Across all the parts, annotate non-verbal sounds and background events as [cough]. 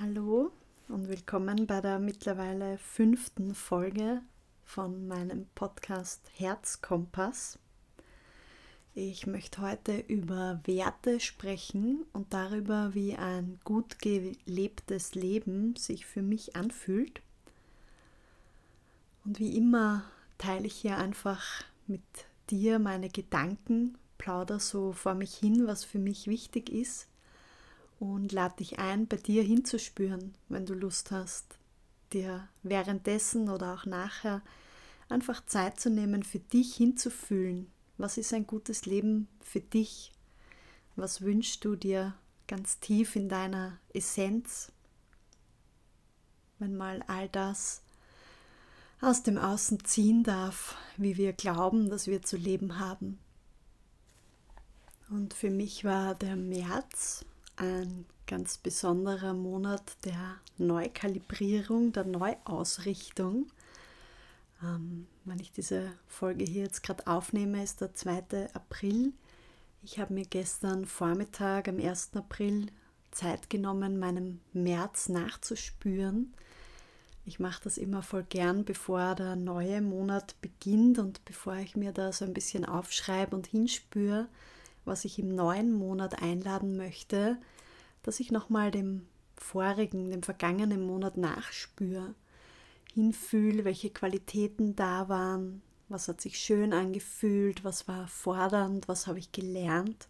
Hallo und willkommen bei der mittlerweile fünften Folge von meinem Podcast Herzkompass. Ich möchte heute über Werte sprechen und darüber, wie ein gut gelebtes Leben sich für mich anfühlt. Und wie immer teile ich hier einfach mit dir meine Gedanken, plauder so vor mich hin, was für mich wichtig ist und lade dich ein, bei dir hinzuspüren, wenn du Lust hast, dir währenddessen oder auch nachher einfach Zeit zu nehmen, für dich hinzufühlen. Was ist ein gutes Leben für dich? Was wünschst du dir ganz tief in deiner Essenz? Wenn mal all das aus dem Außen ziehen darf, wie wir glauben, dass wir zu leben haben. Und für mich war der März ein ganz besonderer Monat der Neukalibrierung, der Neuausrichtung. Ähm, wenn ich diese Folge hier jetzt gerade aufnehme, ist der 2. April. Ich habe mir gestern Vormittag am 1. April Zeit genommen, meinem März nachzuspüren. Ich mache das immer voll gern, bevor der neue Monat beginnt und bevor ich mir da so ein bisschen aufschreibe und hinspüre, was ich im neuen Monat einladen möchte, dass ich nochmal dem vorigen, dem vergangenen Monat nachspüre, hinfühle, welche Qualitäten da waren, was hat sich schön angefühlt, was war fordernd, was habe ich gelernt.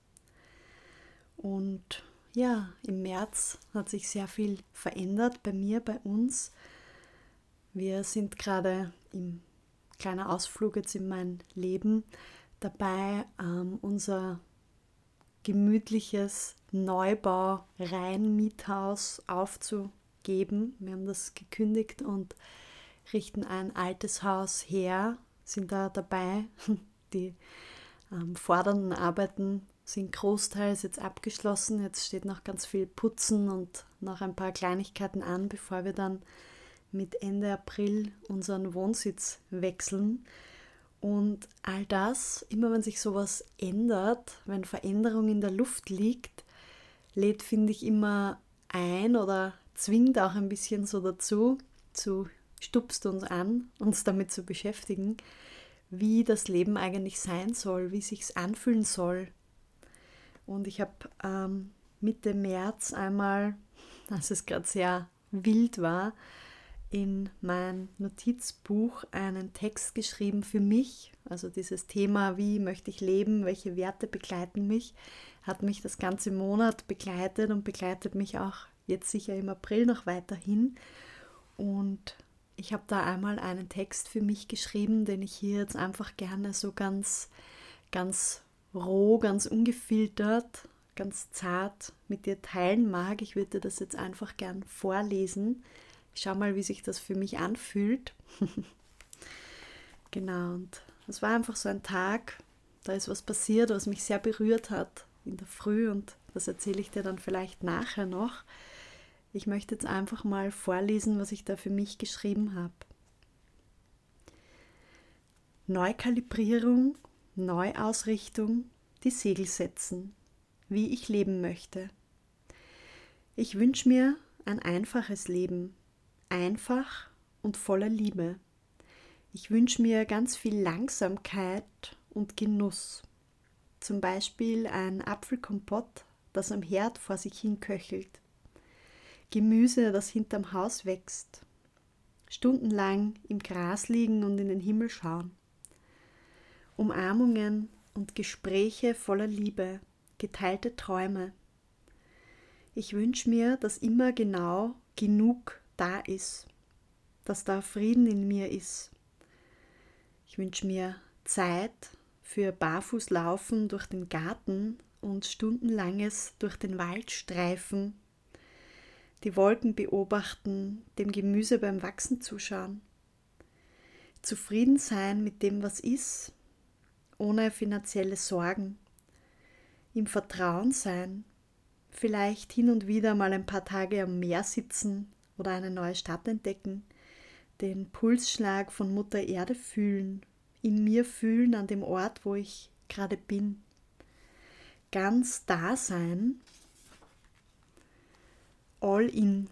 Und ja, im März hat sich sehr viel verändert bei mir, bei uns. Wir sind gerade im kleiner Ausflug jetzt in mein Leben dabei, ähm, unser gemütliches Neubau rein Miethaus aufzugeben. Wir haben das gekündigt und richten ein altes Haus her, sind da dabei. [laughs] Die ähm, fordernden Arbeiten sind großteils jetzt abgeschlossen. Jetzt steht noch ganz viel Putzen und noch ein paar Kleinigkeiten an, bevor wir dann mit Ende April unseren Wohnsitz wechseln. Und all das, immer wenn sich sowas ändert, wenn Veränderung in der Luft liegt, lädt, finde ich, immer ein oder zwingt auch ein bisschen so dazu, zu stupst uns an, uns damit zu beschäftigen, wie das Leben eigentlich sein soll, wie sich's anfühlen soll. Und ich habe ähm, Mitte März einmal, als es gerade sehr wild war, in mein Notizbuch einen Text geschrieben für mich. Also dieses Thema, wie möchte ich leben, welche Werte begleiten mich, hat mich das ganze Monat begleitet und begleitet mich auch jetzt sicher im April noch weiterhin. Und ich habe da einmal einen Text für mich geschrieben, den ich hier jetzt einfach gerne so ganz, ganz roh, ganz ungefiltert, ganz zart mit dir teilen mag. Ich würde dir das jetzt einfach gern vorlesen schau mal, wie sich das für mich anfühlt. [laughs] genau, und es war einfach so ein Tag, da ist was passiert, was mich sehr berührt hat in der Früh und das erzähle ich dir dann vielleicht nachher noch. Ich möchte jetzt einfach mal vorlesen, was ich da für mich geschrieben habe. Neukalibrierung, Neuausrichtung, die Segel setzen, wie ich leben möchte. Ich wünsche mir ein einfaches Leben, einfach und voller Liebe. Ich wünsche mir ganz viel Langsamkeit und Genuss. Zum Beispiel ein Apfelkompott, das am Herd vor sich hin köchelt. Gemüse, das hinterm Haus wächst. Stundenlang im Gras liegen und in den Himmel schauen. Umarmungen und Gespräche voller Liebe, geteilte Träume. Ich wünsche mir, dass immer genau genug da ist, dass da Frieden in mir ist. Ich wünsche mir Zeit für Barfußlaufen durch den Garten und stundenlanges durch den Wald streifen, die Wolken beobachten, dem Gemüse beim Wachsen zuschauen. Zufrieden sein mit dem, was ist, ohne finanzielle Sorgen. Im Vertrauen sein, vielleicht hin und wieder mal ein paar Tage am Meer sitzen oder eine neue Stadt entdecken, den Pulsschlag von Mutter Erde fühlen, in mir fühlen an dem Ort, wo ich gerade bin. Ganz da sein, all in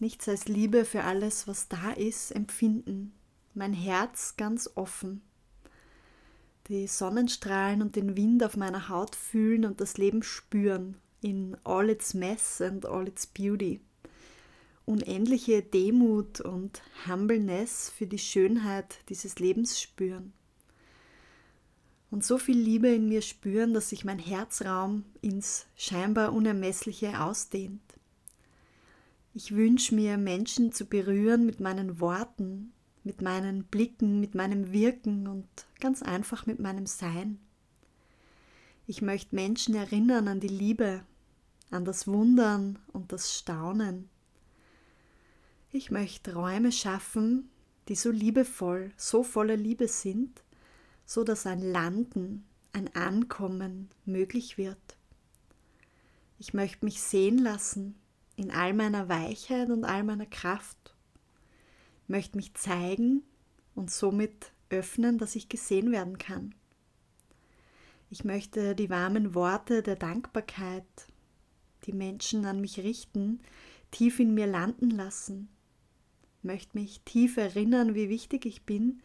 nichts als Liebe für alles, was da ist, empfinden. Mein Herz ganz offen. Die Sonnenstrahlen und den Wind auf meiner Haut fühlen und das Leben spüren in all its mess and all its beauty. Unendliche Demut und Humbleness für die Schönheit dieses Lebens spüren. Und so viel Liebe in mir spüren, dass sich mein Herzraum ins scheinbar Unermessliche ausdehnt. Ich wünsche mir, Menschen zu berühren mit meinen Worten, mit meinen Blicken, mit meinem Wirken und ganz einfach mit meinem Sein. Ich möchte Menschen erinnern an die Liebe, an das Wundern und das Staunen. Ich möchte Räume schaffen, die so liebevoll, so voller Liebe sind, so dass ein Landen, ein Ankommen möglich wird. Ich möchte mich sehen lassen in all meiner Weichheit und all meiner Kraft. Ich möchte mich zeigen und somit öffnen, dass ich gesehen werden kann. Ich möchte die warmen Worte der Dankbarkeit die Menschen an mich richten, tief in mir landen lassen, möchte mich tief erinnern, wie wichtig ich bin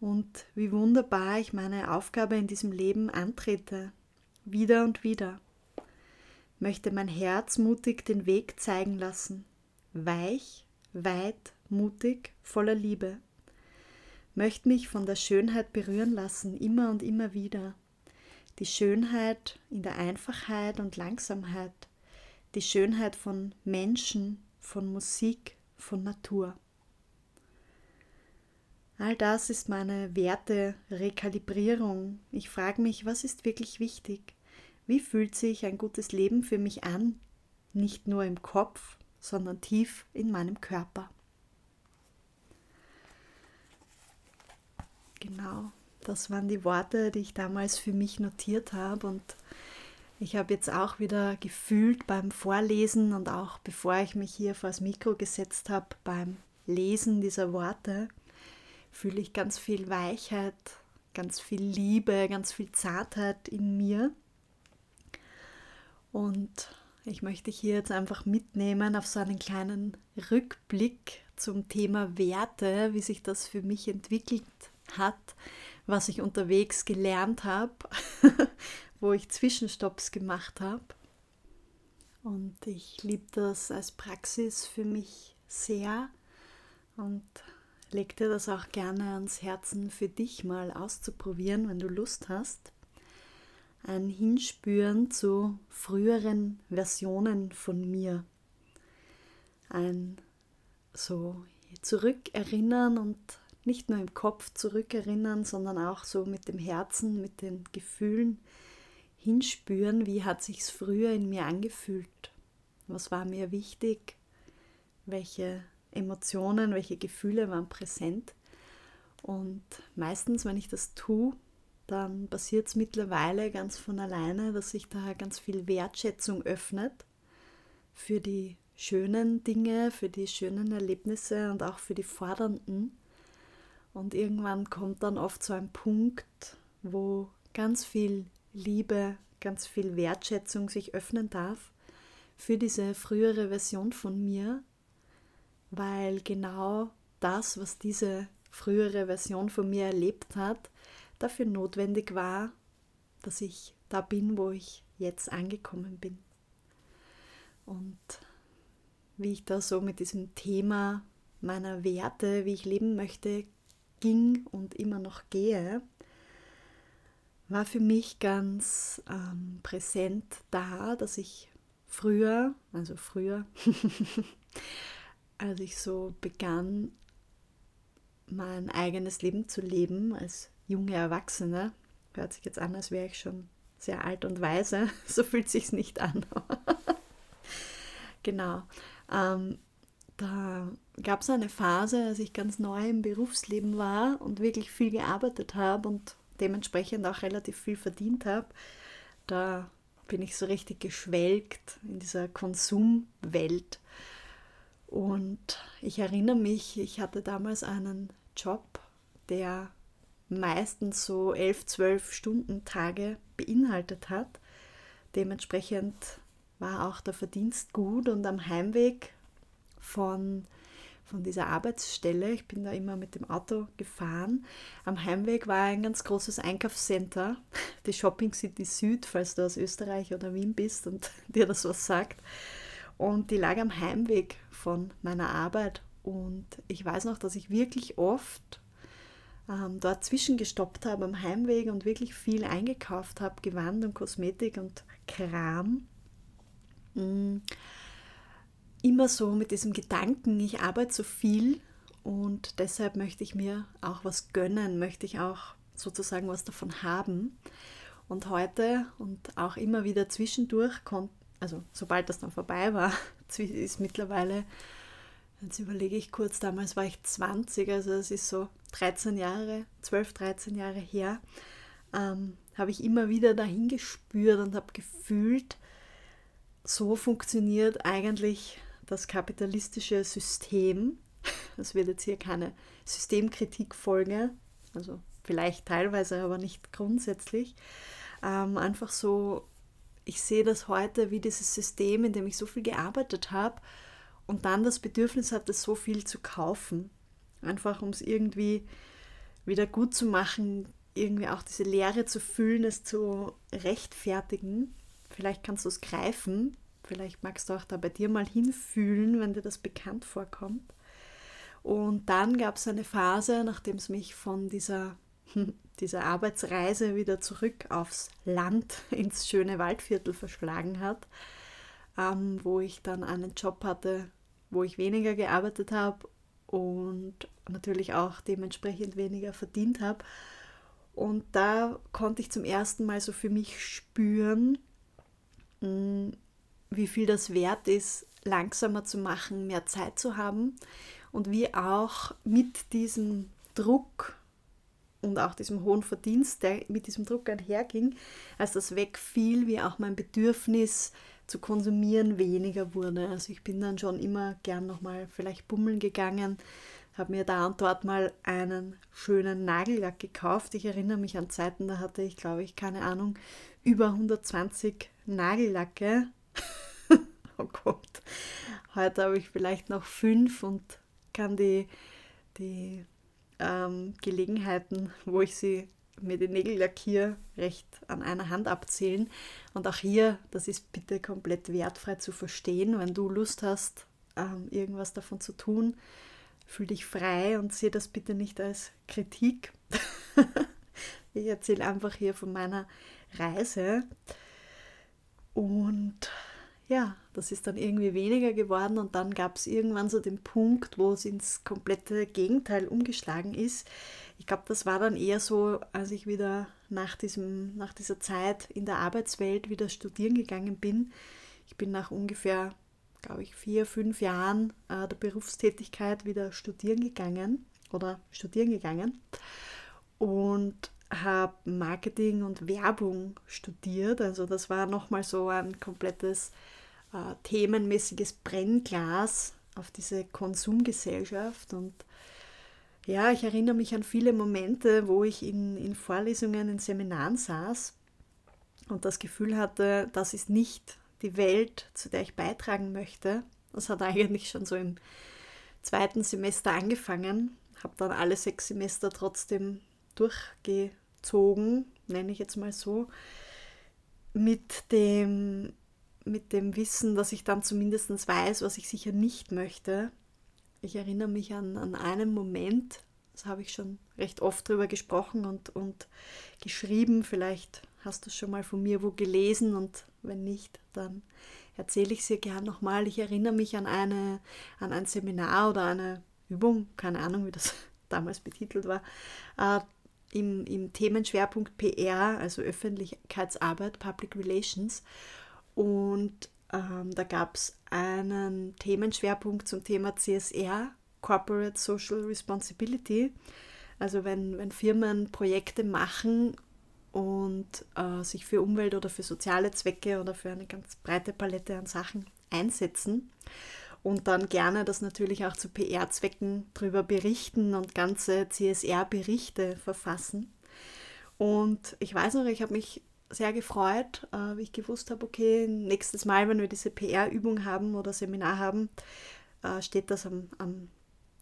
und wie wunderbar ich meine Aufgabe in diesem Leben antrete, wieder und wieder. Möchte mein Herz mutig den Weg zeigen lassen, weich, weit, mutig, voller Liebe. Möchte mich von der Schönheit berühren lassen, immer und immer wieder. Die Schönheit in der Einfachheit und Langsamheit, die Schönheit von Menschen, von Musik, von Natur. All das ist meine Werte-Rekalibrierung. Ich frage mich, was ist wirklich wichtig? Wie fühlt sich ein gutes Leben für mich an? Nicht nur im Kopf, sondern tief in meinem Körper. Genau, das waren die Worte, die ich damals für mich notiert habe und ich habe jetzt auch wieder gefühlt beim Vorlesen und auch bevor ich mich hier vor das Mikro gesetzt habe, beim Lesen dieser Worte, fühle ich ganz viel Weichheit, ganz viel Liebe, ganz viel Zartheit in mir. Und ich möchte hier jetzt einfach mitnehmen auf so einen kleinen Rückblick zum Thema Werte, wie sich das für mich entwickelt hat, was ich unterwegs gelernt habe [laughs] wo ich Zwischenstopps gemacht habe. Und ich liebe das als Praxis für mich sehr und leg dir das auch gerne ans Herzen für dich mal auszuprobieren, wenn du Lust hast. Ein Hinspüren zu früheren Versionen von mir. Ein so zurückerinnern und nicht nur im Kopf zurückerinnern, sondern auch so mit dem Herzen, mit den Gefühlen hinspüren, wie hat sich's früher in mir angefühlt? Was war mir wichtig? Welche Emotionen, welche Gefühle waren präsent? Und meistens, wenn ich das tue, dann passiert es mittlerweile ganz von alleine, dass sich da ganz viel Wertschätzung öffnet für die schönen Dinge, für die schönen Erlebnisse und auch für die fordernden. Und irgendwann kommt dann oft so ein Punkt, wo ganz viel Liebe, ganz viel Wertschätzung sich öffnen darf für diese frühere Version von mir, weil genau das, was diese frühere Version von mir erlebt hat, dafür notwendig war, dass ich da bin, wo ich jetzt angekommen bin. Und wie ich da so mit diesem Thema meiner Werte, wie ich leben möchte, ging und immer noch gehe, war für mich ganz ähm, präsent da, dass ich früher, also früher, [laughs] als ich so begann, mein eigenes Leben zu leben als junge Erwachsene, hört sich jetzt an, als wäre ich schon sehr alt und weise, [laughs] so fühlt sich nicht an. [laughs] genau. Ähm, da gab es eine Phase, als ich ganz neu im Berufsleben war und wirklich viel gearbeitet habe und dementsprechend auch relativ viel verdient habe, da bin ich so richtig geschwelgt in dieser Konsumwelt. Und ich erinnere mich, ich hatte damals einen Job, der meistens so elf, zwölf Stunden Tage beinhaltet hat. Dementsprechend war auch der Verdienst gut und am Heimweg von, von dieser Arbeitsstelle. Ich bin da immer mit dem Auto gefahren. Am Heimweg war ein ganz großes Einkaufscenter, die Shopping City Süd, falls du aus Österreich oder Wien bist und [laughs] dir das was sagt. Und die lag am Heimweg von meiner Arbeit. Und ich weiß noch, dass ich wirklich oft ähm, dort zwischengestoppt habe am Heimweg und wirklich viel eingekauft habe, Gewand und Kosmetik und Kram. Mhm. Immer so mit diesem Gedanken, ich arbeite so viel und deshalb möchte ich mir auch was gönnen, möchte ich auch sozusagen was davon haben. Und heute und auch immer wieder zwischendurch, also sobald das dann vorbei war, [laughs] ist mittlerweile Jetzt überlege ich kurz, damals war ich 20, also es ist so 13 Jahre, 12, 13 Jahre her, ähm, habe ich immer wieder dahin gespürt und habe gefühlt, so funktioniert eigentlich das kapitalistische System. [laughs] Das wird jetzt hier keine Systemkritik-Folge, also vielleicht teilweise, aber nicht grundsätzlich. Ähm, einfach so, ich sehe das heute wie dieses System, in dem ich so viel gearbeitet habe und dann das Bedürfnis hatte, so viel zu kaufen. Einfach um es irgendwie wieder gut zu machen, irgendwie auch diese Leere zu füllen, es zu rechtfertigen. Vielleicht kannst du es greifen, vielleicht magst du auch da bei dir mal hinfühlen, wenn dir das bekannt vorkommt. Und dann gab es eine Phase, nachdem es mich von dieser, [laughs] dieser Arbeitsreise wieder zurück aufs Land, [laughs] ins schöne Waldviertel verschlagen hat, ähm, wo ich dann einen Job hatte, wo ich weniger gearbeitet habe und natürlich auch dementsprechend weniger verdient habe. Und da konnte ich zum ersten Mal so für mich spüren, mm, wie viel das wert ist, langsamer zu machen, mehr Zeit zu haben und wie auch mit diesem Druck und auch diesem hohen Verdienst, der mit diesem Druck einherging, als das wegfiel, wie auch mein Bedürfnis zu konsumieren weniger wurde. Also ich bin dann schon immer gern nochmal vielleicht bummeln gegangen, habe mir da und dort mal einen schönen Nagellack gekauft. Ich erinnere mich an Zeiten, da hatte ich, glaube ich, keine Ahnung, über 120 Nagellacke. [laughs] oh Gott. Heute habe ich vielleicht noch fünf und kann die, die ähm, Gelegenheiten, wo ich sie mir den Nägel lackiere, recht an einer Hand abzählen. Und auch hier, das ist bitte komplett wertfrei zu verstehen. Wenn du Lust hast, ähm, irgendwas davon zu tun, fühl dich frei und sehe das bitte nicht als Kritik. [laughs] ich erzähle einfach hier von meiner Reise. Und ja, das ist dann irgendwie weniger geworden und dann gab es irgendwann so den Punkt, wo es ins komplette Gegenteil umgeschlagen ist. Ich glaube, das war dann eher so, als ich wieder nach, diesem, nach dieser Zeit in der Arbeitswelt wieder studieren gegangen bin. Ich bin nach ungefähr, glaube ich, vier, fünf Jahren äh, der Berufstätigkeit wieder studieren gegangen oder studieren gegangen und habe Marketing und Werbung studiert. Also das war nochmal so ein komplettes äh, themenmäßiges Brennglas auf diese Konsumgesellschaft. Und ja, ich erinnere mich an viele Momente, wo ich in, in Vorlesungen, in Seminaren saß und das Gefühl hatte, das ist nicht die Welt, zu der ich beitragen möchte. Das hat eigentlich schon so im zweiten Semester angefangen, habe dann alle sechs Semester trotzdem durchgezogen, nenne ich jetzt mal so, mit dem mit dem Wissen, dass ich dann zumindest weiß, was ich sicher nicht möchte. Ich erinnere mich an, an einen Moment, das habe ich schon recht oft drüber gesprochen und, und geschrieben. Vielleicht hast du es schon mal von mir wo gelesen und wenn nicht, dann erzähle ich es dir gern nochmal. Ich erinnere mich an, eine, an ein Seminar oder eine Übung, keine Ahnung, wie das [laughs] damals betitelt war, äh, im, im Themenschwerpunkt PR, also Öffentlichkeitsarbeit, Public Relations. Und ähm, da gab es einen Themenschwerpunkt zum Thema CSR, Corporate Social Responsibility. Also wenn, wenn Firmen Projekte machen und äh, sich für Umwelt oder für soziale Zwecke oder für eine ganz breite Palette an Sachen einsetzen und dann gerne das natürlich auch zu PR-Zwecken darüber berichten und ganze CSR-Berichte verfassen. Und ich weiß noch, ich habe mich sehr gefreut, äh, wie ich gewusst habe, okay, nächstes Mal, wenn wir diese PR-Übung haben oder Seminar haben, äh, steht das am, am,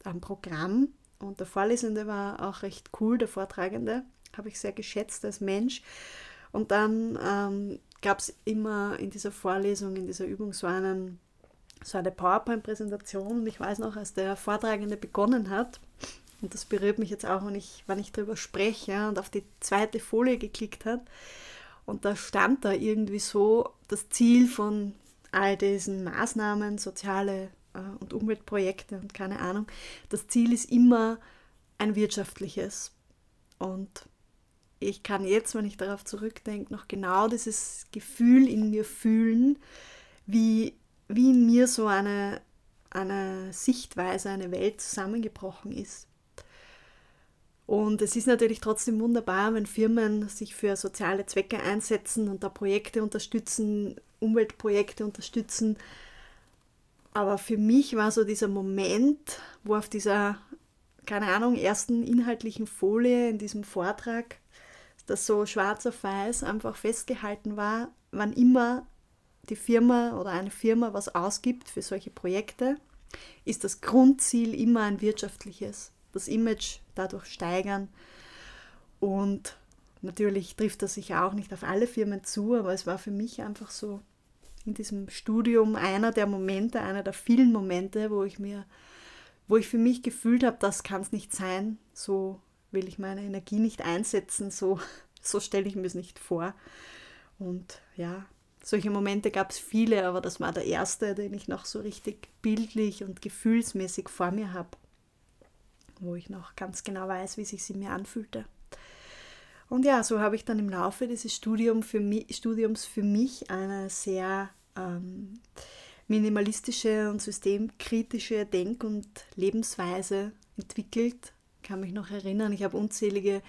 am Programm. Und der Vorlesende war auch recht cool, der Vortragende, habe ich sehr geschätzt als Mensch. Und dann ähm, gab es immer in dieser Vorlesung, in dieser Übung so, einen, so eine PowerPoint-Präsentation. Und ich weiß noch, als der Vortragende begonnen hat, und das berührt mich jetzt auch, wenn ich, wenn ich darüber spreche und auf die zweite Folie geklickt hat. Und da stand da irgendwie so das Ziel von all diesen Maßnahmen, soziale äh, und Umweltprojekte und keine Ahnung. Das Ziel ist immer ein wirtschaftliches. Und ich kann jetzt, wenn ich darauf zurückdenke, noch genau dieses Gefühl in mir fühlen, wie, wie in mir so eine, eine Sichtweise, eine Welt zusammengebrochen ist. Und es ist natürlich trotzdem wunderbar, wenn Firmen sich für soziale Zwecke einsetzen und da Projekte unterstützen, Umweltprojekte unterstützen. Aber für mich war so dieser Moment, wo auf dieser, keine Ahnung, ersten inhaltlichen Folie in diesem Vortrag, das so schwarz auf weiß einfach festgehalten war, wann immer die Firma oder eine Firma was ausgibt für solche Projekte, ist das Grundziel immer ein wirtschaftliches das Image dadurch steigern. Und natürlich trifft das sich auch nicht auf alle Firmen zu, aber es war für mich einfach so in diesem Studium einer der Momente, einer der vielen Momente, wo ich mir, wo ich für mich gefühlt habe, das kann es nicht sein, so will ich meine Energie nicht einsetzen, so, [laughs] so stelle ich mir es nicht vor. Und ja, solche Momente gab es viele, aber das war der erste, den ich noch so richtig bildlich und gefühlsmäßig vor mir habe wo ich noch ganz genau weiß, wie sich sie mir anfühlte. Und ja, so habe ich dann im Laufe dieses Studium für mich, Studiums für mich eine sehr ähm, minimalistische und systemkritische Denk- und Lebensweise entwickelt. Kann mich noch erinnern, ich habe unzählige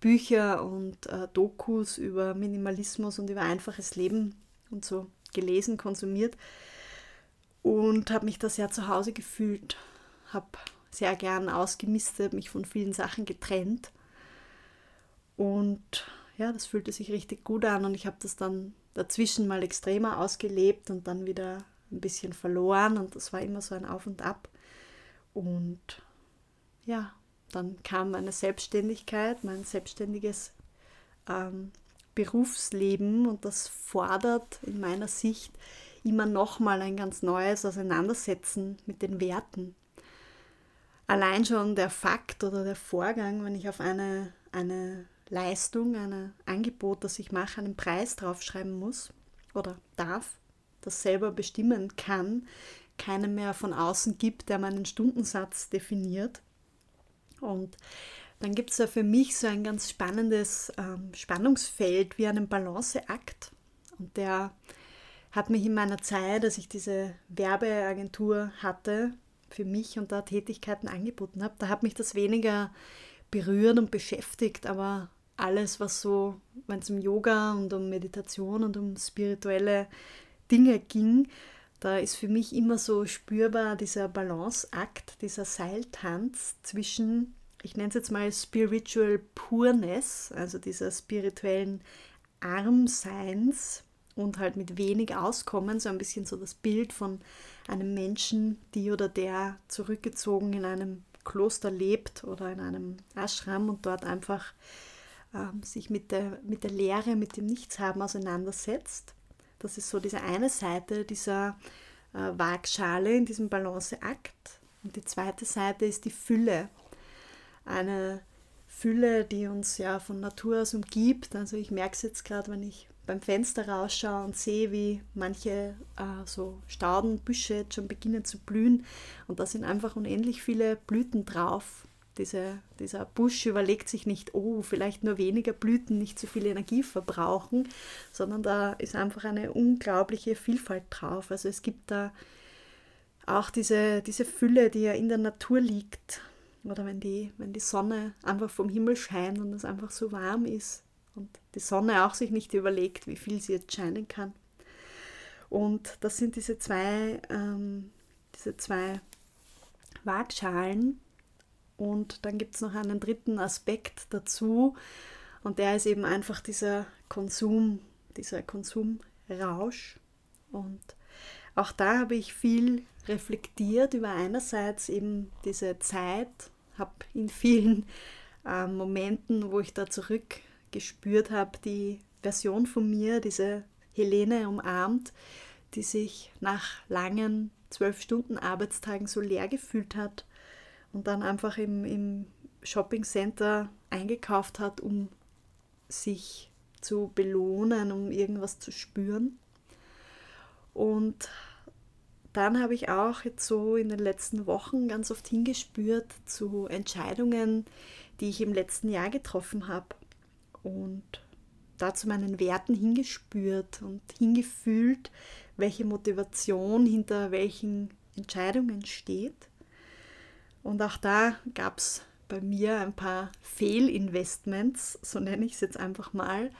Bücher und äh, Dokus über Minimalismus und über einfaches Leben und so gelesen, konsumiert und habe mich da sehr zu Hause gefühlt, habe sehr gern ausgemistet, mich von vielen Sachen getrennt. Und ja, das fühlte sich richtig gut an und ich habe das dann dazwischen mal extremer ausgelebt und dann wieder ein bisschen verloren und das war immer so ein Auf und Ab. Und ja, dann kam meine Selbstständigkeit, mein selbstständiges ähm, Berufsleben und das fordert in meiner Sicht immer nochmal ein ganz neues Auseinandersetzen mit den Werten, allein schon der Fakt oder der Vorgang, wenn ich auf eine, eine Leistung, ein Angebot, das ich mache, einen Preis draufschreiben muss oder darf, das selber bestimmen kann, keinen mehr von außen gibt, der meinen Stundensatz definiert. Und dann gibt es ja für mich so ein ganz spannendes ähm, Spannungsfeld wie einen Balanceakt. Und der hat mich in meiner Zeit, als ich diese Werbeagentur hatte, für mich und da Tätigkeiten angeboten habe, da hat mich das weniger berührt und beschäftigt, aber alles, was so, wenn es um Yoga und um Meditation und um spirituelle Dinge ging, da ist für mich immer so spürbar dieser Balanceakt, dieser Seiltanz zwischen, ich nenne es jetzt mal Spiritual Pureness, also dieser spirituellen Armseins und halt mit wenig Auskommen, so ein bisschen so das Bild von einem Menschen, die oder der zurückgezogen in einem Kloster lebt oder in einem Ashram und dort einfach ähm, sich mit der, mit der Lehre, mit dem Nichtshaben auseinandersetzt. Das ist so diese eine Seite dieser äh, Waagschale in diesem Balanceakt. Und die zweite Seite ist die Fülle. Eine Fülle, die uns ja von Natur aus umgibt. Also ich merke es jetzt gerade, wenn ich beim Fenster rausschaue und sehe, wie manche äh, so Staudenbüsche jetzt schon beginnen zu blühen. Und da sind einfach unendlich viele Blüten drauf. Diese, dieser Busch überlegt sich nicht, oh, vielleicht nur weniger Blüten, nicht zu viel Energie verbrauchen, sondern da ist einfach eine unglaubliche Vielfalt drauf. Also es gibt da auch diese, diese Fülle, die ja in der Natur liegt. Oder wenn die, wenn die Sonne einfach vom Himmel scheint und es einfach so warm ist und die Sonne auch sich nicht überlegt, wie viel sie jetzt scheinen kann. Und das sind diese zwei, ähm, diese zwei Waagschalen. Und dann gibt es noch einen dritten Aspekt dazu. Und der ist eben einfach dieser Konsum, dieser Konsumrausch. Und auch da habe ich viel reflektiert über einerseits eben diese Zeit, habe in vielen äh, Momenten, wo ich da zurückgespürt habe, die Version von mir, diese Helene umarmt, die sich nach langen zwölf Stunden Arbeitstagen so leer gefühlt hat und dann einfach im, im Shopping Center eingekauft hat, um sich zu belohnen, um irgendwas zu spüren. Und dann habe ich auch jetzt so in den letzten Wochen ganz oft hingespürt zu Entscheidungen, die ich im letzten Jahr getroffen habe. Und da zu meinen Werten hingespürt und hingefühlt, welche Motivation hinter welchen Entscheidungen steht. Und auch da gab es bei mir ein paar Fehlinvestments, so nenne ich es jetzt einfach mal.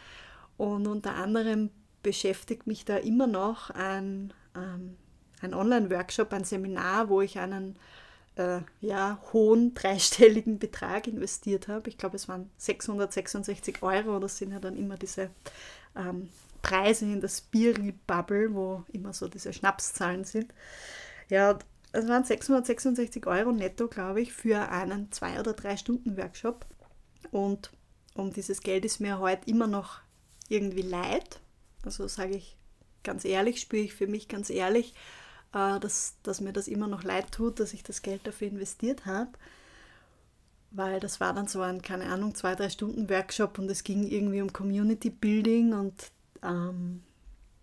Und unter anderem beschäftigt mich da immer noch ein, ähm, ein Online-Workshop, ein Seminar, wo ich einen äh, ja, hohen dreistelligen Betrag investiert habe. Ich glaube, es waren 666 Euro. Das sind ja dann immer diese ähm, Preise in der Spiri-Bubble, wo immer so diese Schnapszahlen sind. Ja, es waren 666 Euro netto, glaube ich, für einen zwei- oder drei Stunden Workshop. Und um dieses Geld ist mir heute immer noch irgendwie leid. Also sage ich ganz ehrlich, spüre ich für mich ganz ehrlich, dass, dass mir das immer noch leid tut, dass ich das Geld dafür investiert habe. Weil das war dann so ein, keine Ahnung, zwei, drei Stunden Workshop und es ging irgendwie um Community Building und ähm,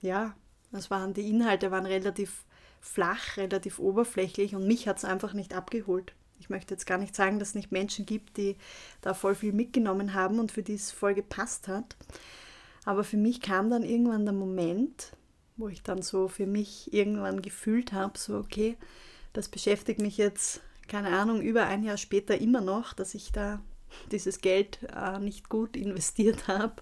ja, das waren die Inhalte waren relativ flach, relativ oberflächlich und mich hat es einfach nicht abgeholt. Ich möchte jetzt gar nicht sagen, dass es nicht Menschen gibt, die da voll viel mitgenommen haben und für die es voll gepasst hat. Aber für mich kam dann irgendwann der Moment, wo ich dann so für mich irgendwann gefühlt habe, so okay, das beschäftigt mich jetzt, keine Ahnung, über ein Jahr später immer noch, dass ich da dieses Geld äh, nicht gut [laughs] investiert habe.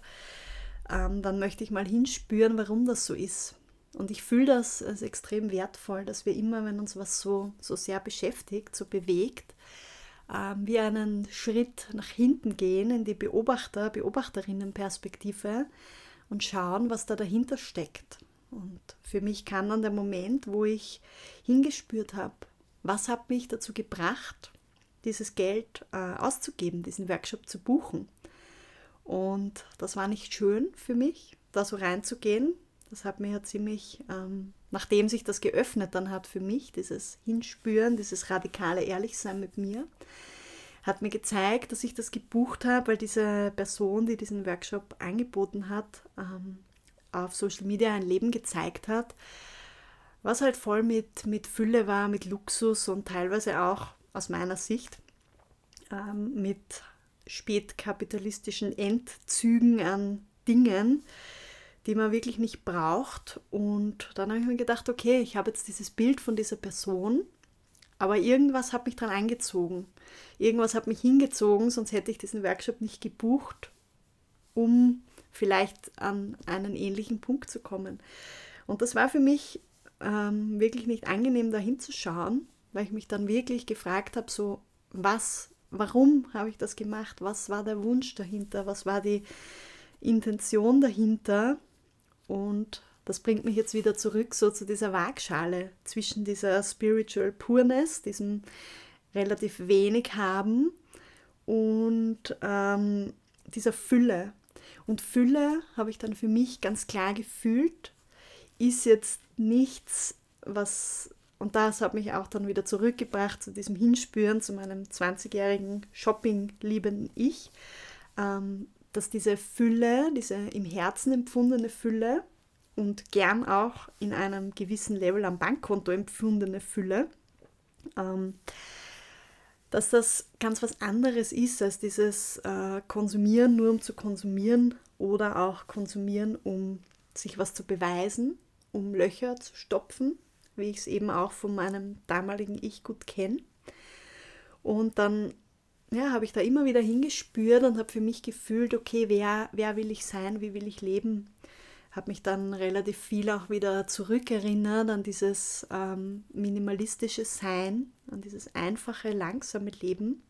Ähm, dann möchte ich mal hinspüren, warum das so ist. Und ich fühle das als extrem wertvoll, dass wir immer, wenn uns was so, so sehr beschäftigt, so bewegt, ähm, wir einen Schritt nach hinten gehen in die Beobachter, Beobachterinnenperspektive und schauen, was da dahinter steckt. Und für mich kann dann der Moment, wo ich hingespürt habe, was hat mich dazu gebracht, dieses Geld äh, auszugeben, diesen Workshop zu buchen. Und das war nicht schön für mich, da so reinzugehen, das hat mir ja ziemlich, ähm, nachdem sich das geöffnet dann hat für mich, dieses Hinspüren, dieses radikale Ehrlichsein mit mir, hat mir gezeigt, dass ich das gebucht habe, weil diese Person, die diesen Workshop angeboten hat, ähm, auf Social Media ein Leben gezeigt hat, was halt voll mit, mit Fülle war, mit Luxus und teilweise auch aus meiner Sicht ähm, mit spätkapitalistischen Endzügen an Dingen, die man wirklich nicht braucht. Und dann habe ich mir gedacht, okay, ich habe jetzt dieses Bild von dieser Person, aber irgendwas hat mich dran eingezogen. Irgendwas hat mich hingezogen, sonst hätte ich diesen Workshop nicht gebucht, um vielleicht an einen ähnlichen Punkt zu kommen. Und das war für mich ähm, wirklich nicht angenehm, da hinzuschauen, weil ich mich dann wirklich gefragt habe, so, was, warum habe ich das gemacht? Was war der Wunsch dahinter? Was war die Intention dahinter? Und das bringt mich jetzt wieder zurück so zu dieser Waagschale zwischen dieser Spiritual Pureness, diesem relativ wenig haben und ähm, dieser Fülle. Und Fülle habe ich dann für mich ganz klar gefühlt, ist jetzt nichts, was, und das hat mich auch dann wieder zurückgebracht zu diesem Hinspüren, zu meinem 20-jährigen Shopping-liebenden Ich, ähm, dass diese Fülle, diese im Herzen empfundene Fülle und gern auch in einem gewissen Level am Bankkonto empfundene Fülle, ähm, dass das ganz was anderes ist als dieses äh, Konsumieren nur um zu konsumieren oder auch Konsumieren, um sich was zu beweisen, um Löcher zu stopfen, wie ich es eben auch von meinem damaligen Ich gut kenne. Und dann ja, habe ich da immer wieder hingespürt und habe für mich gefühlt, okay, wer, wer will ich sein, wie will ich leben? Habe mich dann relativ viel auch wieder zurückerinnert an dieses ähm, minimalistische Sein, an dieses einfache, langsame Leben.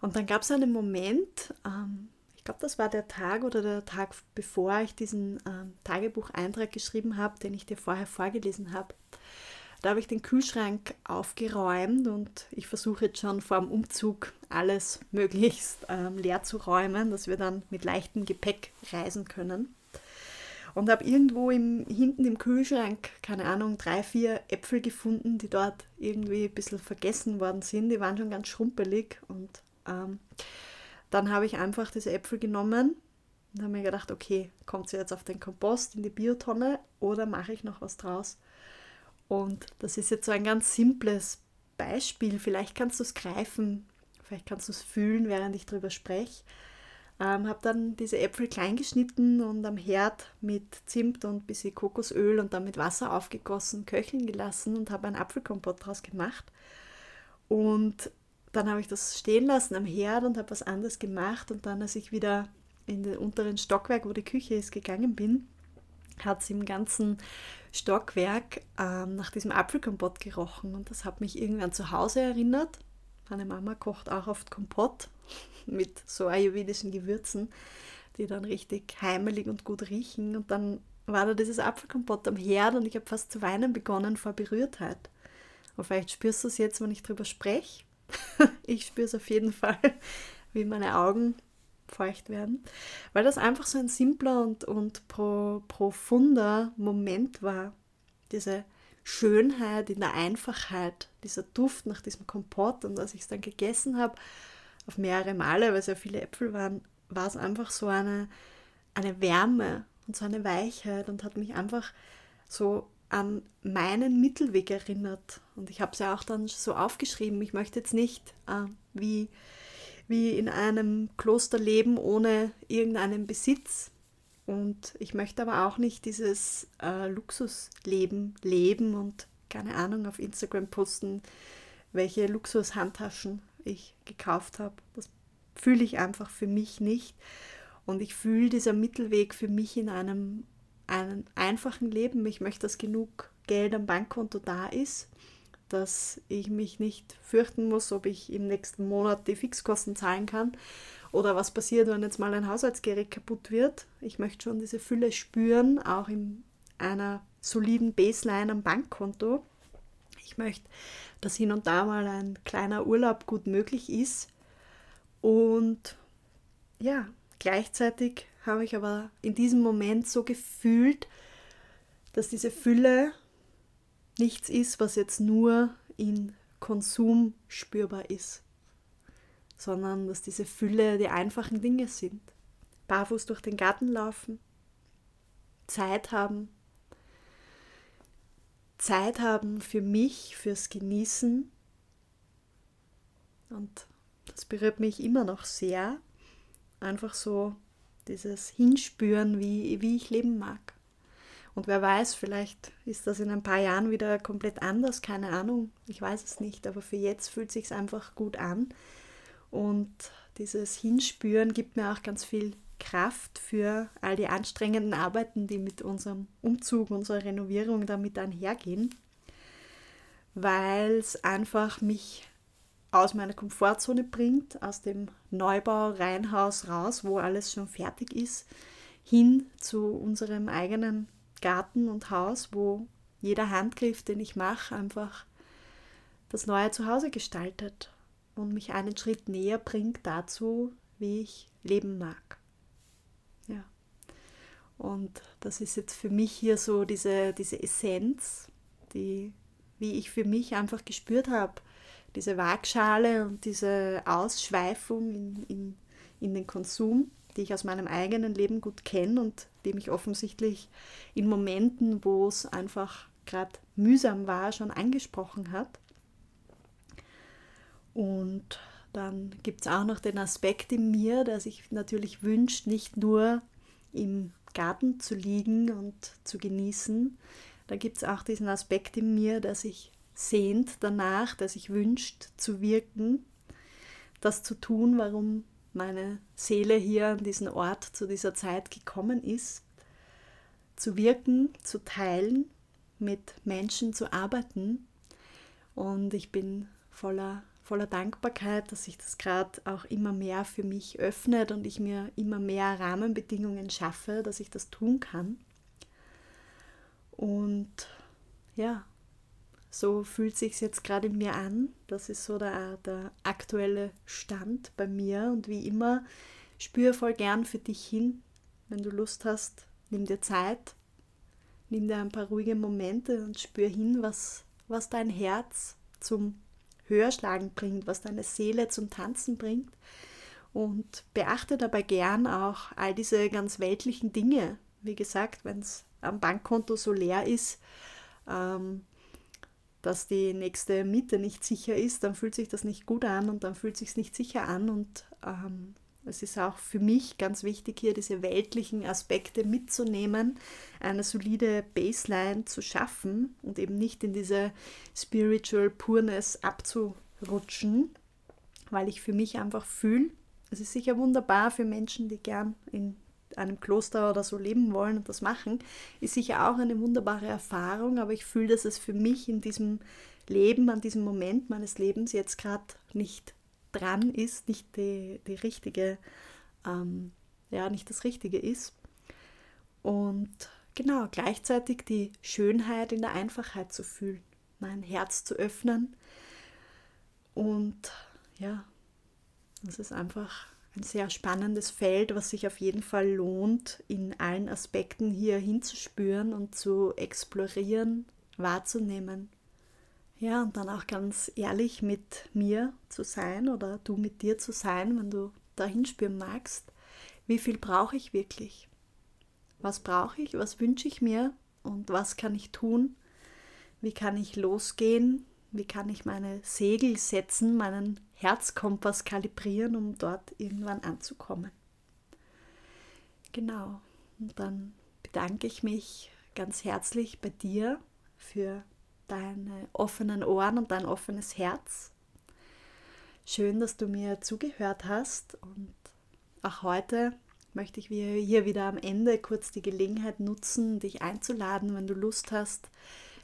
Und dann gab es einen Moment, ähm, ich glaube, das war der Tag oder der Tag, bevor ich diesen ähm, Tagebucheintrag geschrieben habe, den ich dir vorher vorgelesen habe. Da habe ich den Kühlschrank aufgeräumt und ich versuche jetzt schon vor dem Umzug alles möglichst ähm, leer zu räumen, dass wir dann mit leichtem Gepäck reisen können. Und habe irgendwo im, hinten im Kühlschrank, keine Ahnung, drei, vier Äpfel gefunden, die dort irgendwie ein bisschen vergessen worden sind. Die waren schon ganz schrumpelig und ähm, dann habe ich einfach diese Äpfel genommen und habe mir gedacht, okay, kommt sie jetzt auf den Kompost in die Biotonne oder mache ich noch was draus? Und das ist jetzt so ein ganz simples Beispiel. Vielleicht kannst du es greifen, vielleicht kannst du es fühlen, während ich darüber spreche. Ähm, habe dann diese Äpfel klein geschnitten und am Herd mit Zimt und ein bisschen Kokosöl und dann mit Wasser aufgegossen, köcheln gelassen und habe einen Apfelkompott draus gemacht. Und dann habe ich das stehen lassen am Herd und habe was anderes gemacht. Und dann, als ich wieder in den unteren Stockwerk, wo die Küche ist, gegangen bin, hat es im ganzen Stockwerk ähm, nach diesem Apfelkompott gerochen. Und das hat mich irgendwie an zu Hause erinnert. Meine Mama kocht auch oft Kompott [laughs] mit so ayurvedischen Gewürzen, die dann richtig heimelig und gut riechen. Und dann war da dieses Apfelkompott am Herd und ich habe fast zu weinen begonnen vor Berührtheit. Und vielleicht spürst du es jetzt, wenn ich drüber spreche. [laughs] ich spüre es auf jeden Fall, [laughs] wie meine Augen feucht werden, weil das einfach so ein simpler und, und pro, profunder Moment war. Diese Schönheit in der Einfachheit, dieser Duft nach diesem Kompott und als ich es dann gegessen habe, auf mehrere Male, weil es ja viele Äpfel waren, war es einfach so eine, eine Wärme und so eine Weichheit und hat mich einfach so an meinen Mittelweg erinnert. Und ich habe es ja auch dann so aufgeschrieben. Ich möchte jetzt nicht äh, wie, wie in einem Kloster leben ohne irgendeinen Besitz. Und ich möchte aber auch nicht dieses äh, Luxusleben leben und keine Ahnung auf Instagram posten, welche Luxushandtaschen ich gekauft habe. Das fühle ich einfach für mich nicht. Und ich fühle dieser Mittelweg für mich in einem einem einfachen Leben. Ich möchte, dass genug Geld am Bankkonto da ist, dass ich mich nicht fürchten muss, ob ich im nächsten Monat die Fixkosten zahlen kann oder was passiert, wenn jetzt mal ein Haushaltsgerät kaputt wird. Ich möchte schon diese Fülle spüren, auch in einer soliden Baseline am Bankkonto. Ich möchte, dass hin und da mal ein kleiner Urlaub gut möglich ist. Und ja, gleichzeitig habe ich aber in diesem Moment so gefühlt, dass diese Fülle nichts ist, was jetzt nur in Konsum spürbar ist, sondern dass diese Fülle die einfachen Dinge sind. Barfuß durch den Garten laufen, Zeit haben, Zeit haben für mich, fürs Genießen. Und das berührt mich immer noch sehr. Einfach so dieses Hinspüren, wie, wie ich leben mag. Und wer weiß, vielleicht ist das in ein paar Jahren wieder komplett anders, keine Ahnung, ich weiß es nicht, aber für jetzt fühlt es sich einfach gut an. Und dieses Hinspüren gibt mir auch ganz viel Kraft für all die anstrengenden Arbeiten, die mit unserem Umzug, unserer Renovierung damit einhergehen, weil es einfach mich aus meiner Komfortzone bringt, aus dem Neubau-Reihenhaus raus, wo alles schon fertig ist, hin zu unserem eigenen Garten und Haus, wo jeder Handgriff, den ich mache, einfach das neue Zuhause gestaltet und mich einen Schritt näher bringt dazu, wie ich leben mag. Ja. Und das ist jetzt für mich hier so diese, diese Essenz, die, wie ich für mich einfach gespürt habe, diese Waagschale und diese Ausschweifung in, in, in den Konsum, die ich aus meinem eigenen Leben gut kenne und die mich offensichtlich in Momenten, wo es einfach gerade mühsam war, schon angesprochen hat. Und dann gibt es auch noch den Aspekt in mir, der sich natürlich wünscht, nicht nur im Garten zu liegen und zu genießen. Da gibt es auch diesen Aspekt in mir, der sich sehnt danach, der sich wünscht zu wirken, das zu tun, warum meine Seele hier an diesen Ort zu dieser Zeit gekommen ist, zu wirken, zu teilen, mit Menschen zu arbeiten. Und ich bin voller, voller Dankbarkeit, dass sich das gerade auch immer mehr für mich öffnet und ich mir immer mehr Rahmenbedingungen schaffe, dass ich das tun kann. Und ja, so fühlt sich jetzt gerade in mir an. Das ist so der, der aktuelle Stand bei mir. Und wie immer, spüre voll gern für dich hin. Wenn du Lust hast, nimm dir Zeit, nimm dir ein paar ruhige Momente und spür hin, was, was dein Herz zum Höherschlagen bringt, was deine Seele zum Tanzen bringt. Und beachte dabei gern auch all diese ganz weltlichen Dinge. Wie gesagt, wenn es am Bankkonto so leer ist, ähm, dass die nächste Miete nicht sicher ist, dann fühlt sich das nicht gut an und dann fühlt sich nicht sicher an. Und ähm, es ist auch für mich ganz wichtig, hier diese weltlichen Aspekte mitzunehmen, eine solide Baseline zu schaffen und eben nicht in diese Spiritual Pureness abzurutschen, weil ich für mich einfach fühle, es ist sicher wunderbar für Menschen, die gern in einem Kloster oder so leben wollen und das machen, ist sicher auch eine wunderbare Erfahrung, aber ich fühle, dass es für mich in diesem Leben, an diesem Moment meines Lebens jetzt gerade nicht dran ist, nicht die, die richtige, ähm, ja, nicht das Richtige ist. Und genau, gleichzeitig die Schönheit in der Einfachheit zu fühlen, mein Herz zu öffnen. Und ja, das ist einfach ein sehr spannendes Feld, was sich auf jeden Fall lohnt, in allen Aspekten hier hinzuspüren und zu explorieren, wahrzunehmen. Ja, und dann auch ganz ehrlich mit mir zu sein oder du mit dir zu sein, wenn du da hinspüren magst. Wie viel brauche ich wirklich? Was brauche ich? Was wünsche ich mir? Und was kann ich tun? Wie kann ich losgehen? Wie kann ich meine Segel setzen, meinen Herzkompass kalibrieren, um dort irgendwann anzukommen? Genau. Und dann bedanke ich mich ganz herzlich bei dir für deine offenen Ohren und dein offenes Herz. Schön, dass du mir zugehört hast und auch heute möchte ich hier wieder am Ende kurz die Gelegenheit nutzen, dich einzuladen, wenn du Lust hast,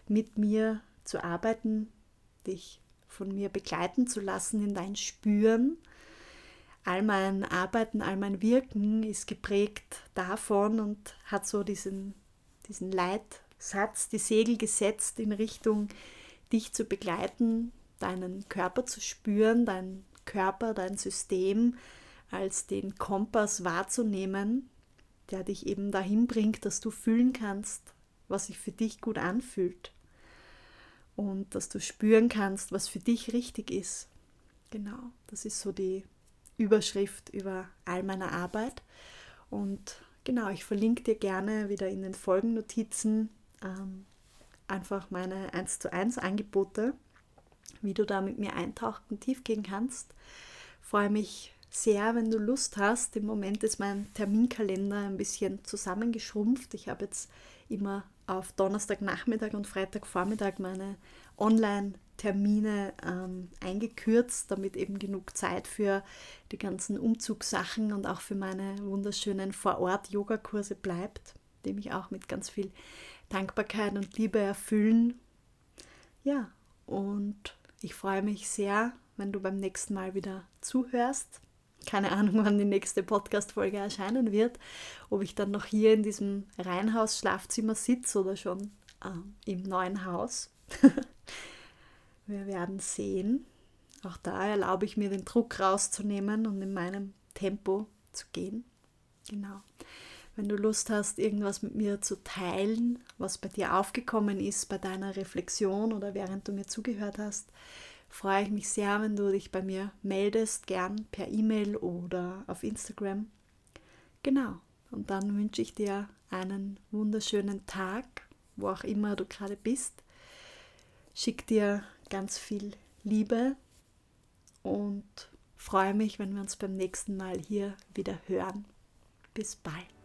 mit mir zu arbeiten, dich von mir begleiten zu lassen in dein Spüren. All mein Arbeiten, all mein Wirken ist geprägt davon und hat so diesen, diesen Leitsatz, die Segel gesetzt in Richtung, dich zu begleiten, deinen Körper zu spüren, dein Körper, dein System als den Kompass wahrzunehmen, der dich eben dahin bringt, dass du fühlen kannst, was sich für dich gut anfühlt und dass du spüren kannst, was für dich richtig ist. Genau, das ist so die Überschrift über all meiner Arbeit. Und genau, ich verlinke dir gerne wieder in den Folgennotizen ähm, einfach meine 1 zu 1 Angebote, wie du da mit mir eintauchen und tief gehen kannst. Freue mich sehr, wenn du Lust hast. Im Moment ist mein Terminkalender ein bisschen zusammengeschrumpft. Ich habe jetzt immer auf Donnerstagnachmittag und Freitagvormittag meine Online-Termine ähm, eingekürzt, damit eben genug Zeit für die ganzen Umzugssachen und auch für meine wunderschönen Vor-Ort-Yogakurse bleibt, die mich auch mit ganz viel Dankbarkeit und Liebe erfüllen. Ja, und ich freue mich sehr, wenn du beim nächsten Mal wieder zuhörst keine Ahnung, wann die nächste Podcast-Folge erscheinen wird, ob ich dann noch hier in diesem Reihenhaus-Schlafzimmer sitze oder schon äh, im neuen Haus. [laughs] Wir werden sehen. Auch da erlaube ich mir den Druck rauszunehmen und in meinem Tempo zu gehen. Genau. Wenn du Lust hast, irgendwas mit mir zu teilen, was bei dir aufgekommen ist, bei deiner Reflexion oder während du mir zugehört hast, freue ich mich sehr, wenn du dich bei mir meldest, gern per E-Mail oder auf Instagram. Genau. Und dann wünsche ich dir einen wunderschönen Tag, wo auch immer du gerade bist. Schick dir ganz viel Liebe und freue mich, wenn wir uns beim nächsten Mal hier wieder hören. Bis bald.